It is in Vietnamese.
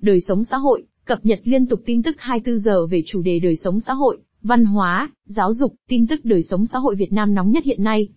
đời sống xã hội, cập nhật liên tục tin tức 24 giờ về chủ đề đời sống xã hội, văn hóa, giáo dục, tin tức đời sống xã hội Việt Nam nóng nhất hiện nay.